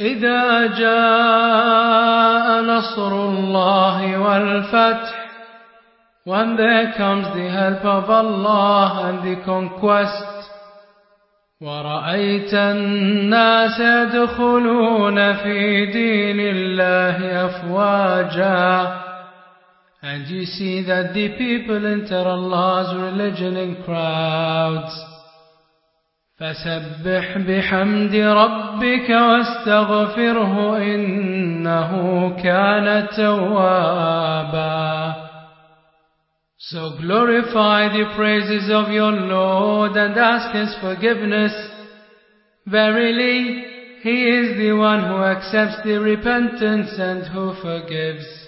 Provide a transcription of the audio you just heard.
إذا جاء نصر الله والفتح When there comes the help of Allah and the conquest ورأيت الناس يدخلون في دين الله أفواجا And you see that the people enter Allah's religion in crowds. فسبح بحمد ربك واستغفره إنه كان توابا So glorify the praises of your Lord and ask His forgiveness. Verily, He is the one who accepts the repentance and who forgives.